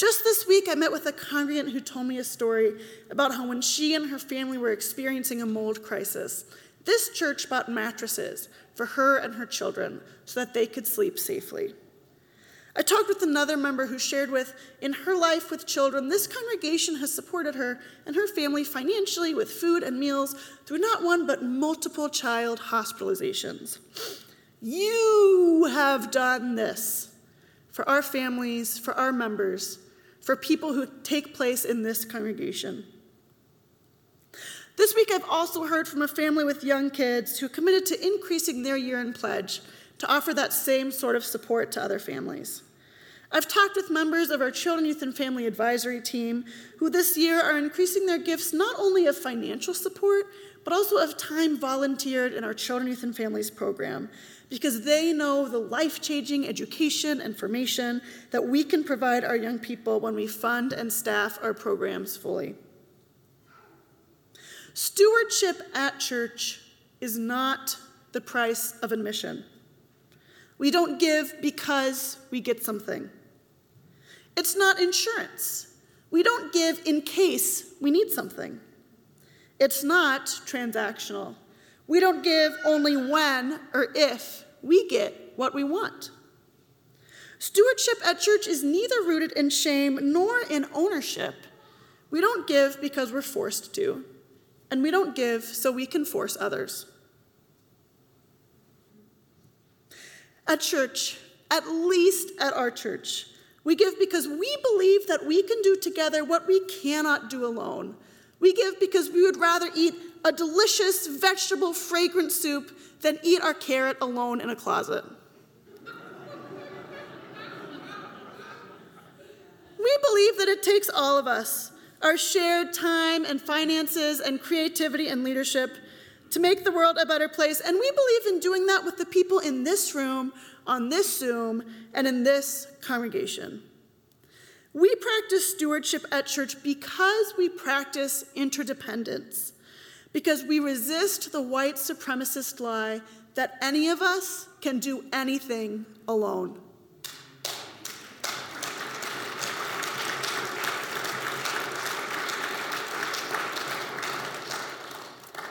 Just this week, I met with a congregant who told me a story about how when she and her family were experiencing a mold crisis, this church bought mattresses for her and her children so that they could sleep safely. I talked with another member who shared with, in her life with children, this congregation has supported her and her family financially with food and meals through not one but multiple child hospitalizations. You have done this for our families, for our members, for people who take place in this congregation. This week, I've also heard from a family with young kids who committed to increasing their year in pledge to offer that same sort of support to other families. I've talked with members of our Children, Youth, and Family Advisory team who this year are increasing their gifts not only of financial support, but also of time volunteered in our Children, Youth, and Families program because they know the life changing education and formation that we can provide our young people when we fund and staff our programs fully. Stewardship at church is not the price of admission. We don't give because we get something. It's not insurance. We don't give in case we need something. It's not transactional. We don't give only when or if we get what we want. Stewardship at church is neither rooted in shame nor in ownership. We don't give because we're forced to, and we don't give so we can force others. At church, at least at our church, we give because we believe that we can do together what we cannot do alone. We give because we would rather eat a delicious vegetable fragrant soup than eat our carrot alone in a closet. we believe that it takes all of us, our shared time and finances and creativity and leadership, to make the world a better place. And we believe in doing that with the people in this room, on this Zoom, and in this congregation. We practice stewardship at church because we practice interdependence because we resist the white supremacist lie that any of us can do anything alone.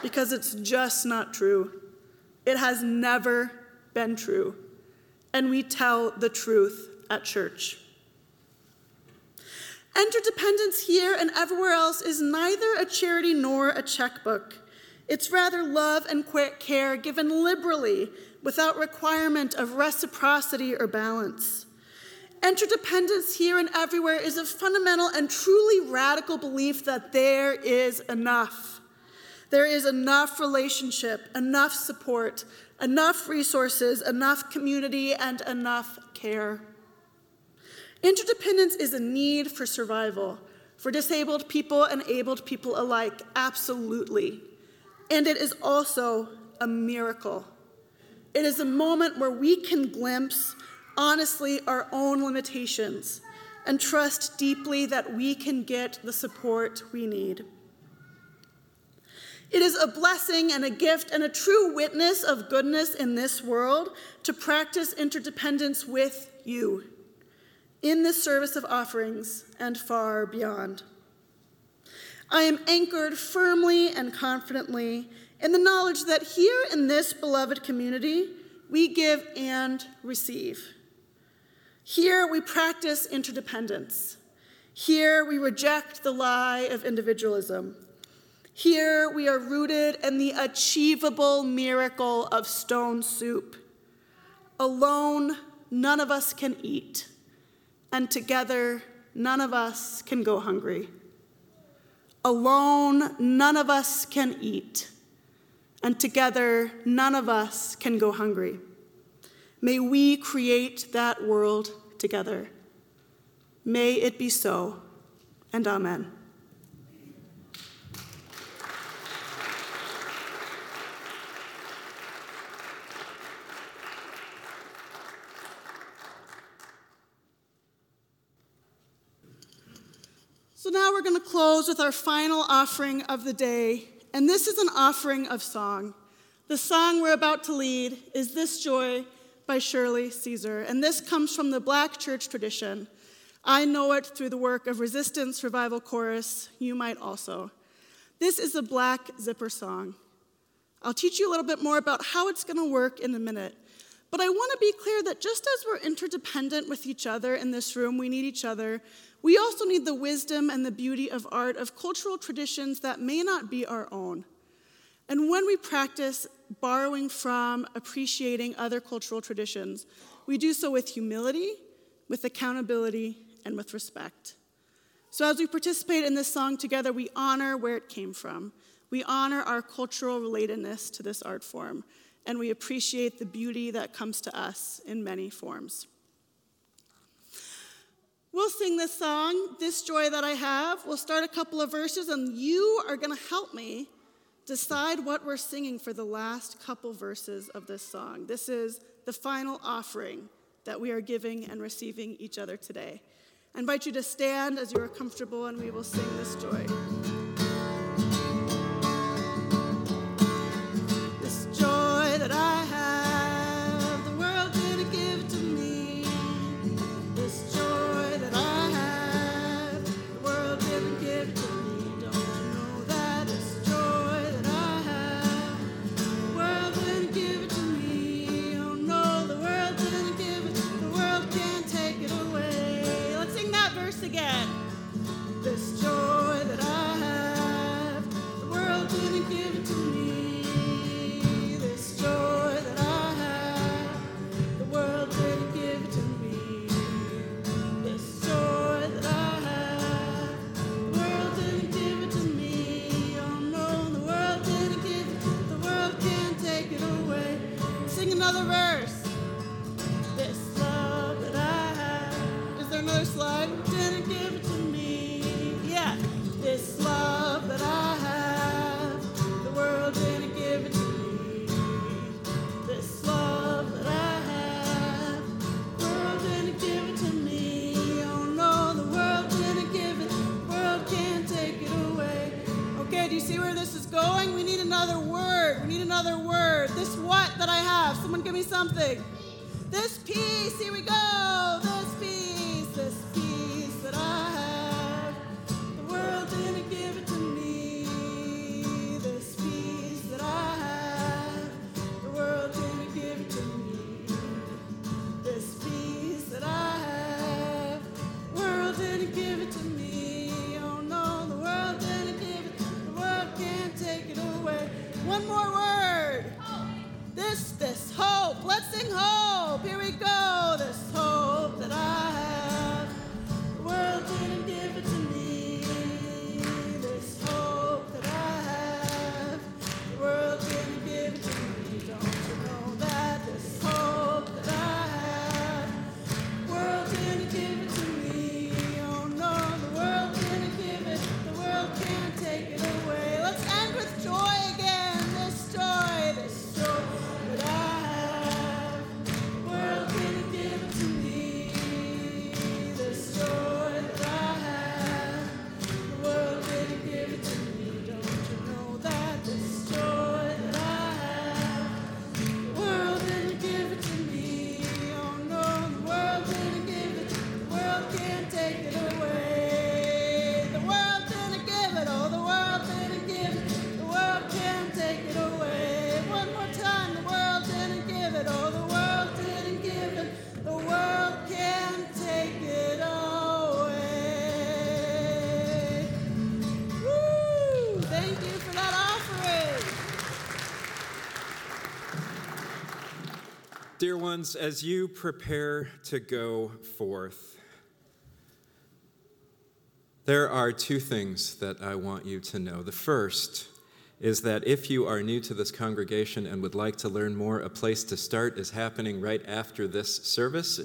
Because it's just not true. It has never been true. And we tell the truth at church. Interdependence here and everywhere else is neither a charity nor a checkbook. It's rather love and care given liberally without requirement of reciprocity or balance. Interdependence here and everywhere is a fundamental and truly radical belief that there is enough. There is enough relationship, enough support, enough resources, enough community, and enough care. Interdependence is a need for survival, For disabled people and abled people alike, absolutely. And it is also a miracle. It is a moment where we can glimpse, honestly, our own limitations and trust deeply that we can get the support we need. It is a blessing and a gift and a true witness of goodness in this world to practice interdependence with you in this service of offerings and far beyond. I am anchored firmly and confidently in the knowledge that here in this beloved community, we give and receive. Here we practice interdependence. Here we reject the lie of individualism. Here we are rooted in the achievable miracle of stone soup. Alone, none of us can eat, and together, none of us can go hungry. Alone, none of us can eat, and together, none of us can go hungry. May we create that world together. May it be so, and amen. So now we're going to close with our final offering of the day, and this is an offering of song. The song we're about to lead is This Joy by Shirley Caesar, and this comes from the Black church tradition. I know it through the work of Resistance Revival Chorus. You might also. This is a black zipper song. I'll teach you a little bit more about how it's going to work in a minute. But I want to be clear that just as we're interdependent with each other in this room, we need each other, we also need the wisdom and the beauty of art, of cultural traditions that may not be our own. And when we practice borrowing from, appreciating other cultural traditions, we do so with humility, with accountability, and with respect. So as we participate in this song together, we honor where it came from. We honor our cultural relatedness to this art form, and we appreciate the beauty that comes to us in many forms. We'll sing this song, This Joy That I Have. We'll start a couple of verses, and you are going to help me decide what we're singing for the last couple verses of this song. This is the final offering that we are giving and receiving each other today. I invite you to stand as you are comfortable, and we will sing this joy. Again. Someone give me something. This peace, here we go. This peace, this peace that I have. The world didn't give it to me. This peace that I have. The world didn't give it to me. This peace that I have. The world didn't give it to me. Oh no, the world didn't give it. The world can't take it away. One more word. This, this hope. Here we go. As you prepare to go forth, there are two things that I want you to know. The first is that if you are new to this congregation and would like to learn more, a place to start is happening right after this service.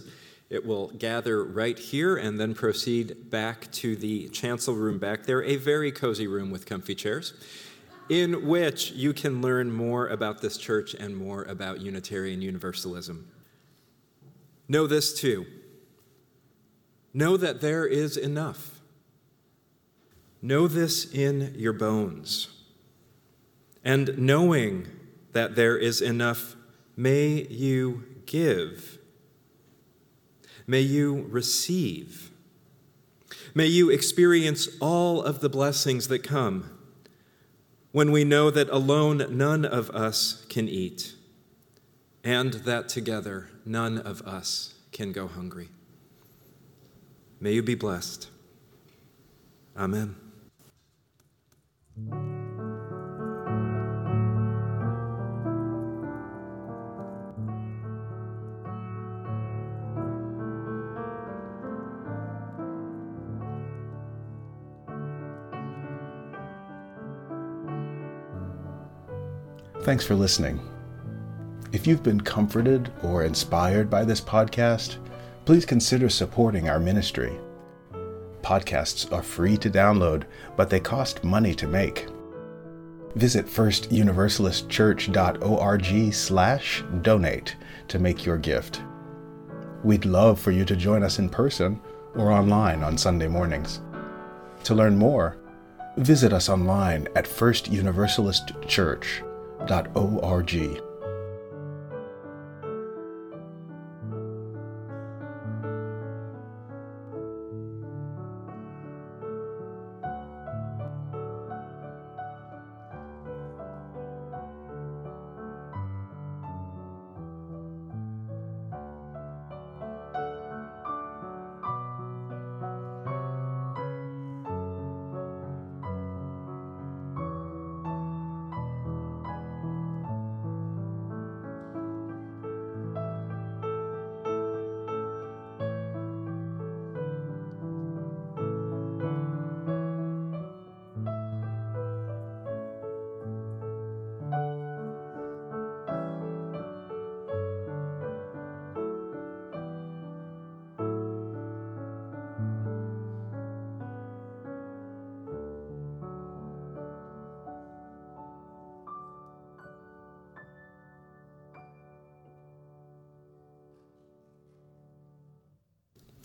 It will gather right here and then proceed back to the chancel room back there, a very cozy room with comfy chairs, in which you can learn more about this church and more about Unitarian Universalism. Know this too. Know that there is enough. Know this in your bones. And knowing that there is enough, may you give. May you receive. May you experience all of the blessings that come when we know that alone none of us can eat, and that together none of us can go hungry. May you be blessed. Amen. Thanks for listening. If you've been comforted or inspired by this podcast, please consider supporting our ministry. Podcasts are free to download, but they cost money to make. Visit firstuniversalistchurch.org slash donate to make your gift. We'd love for you to join us in person or online on Sunday mornings. To learn more, visit us online at firstuniversalistchurch.org.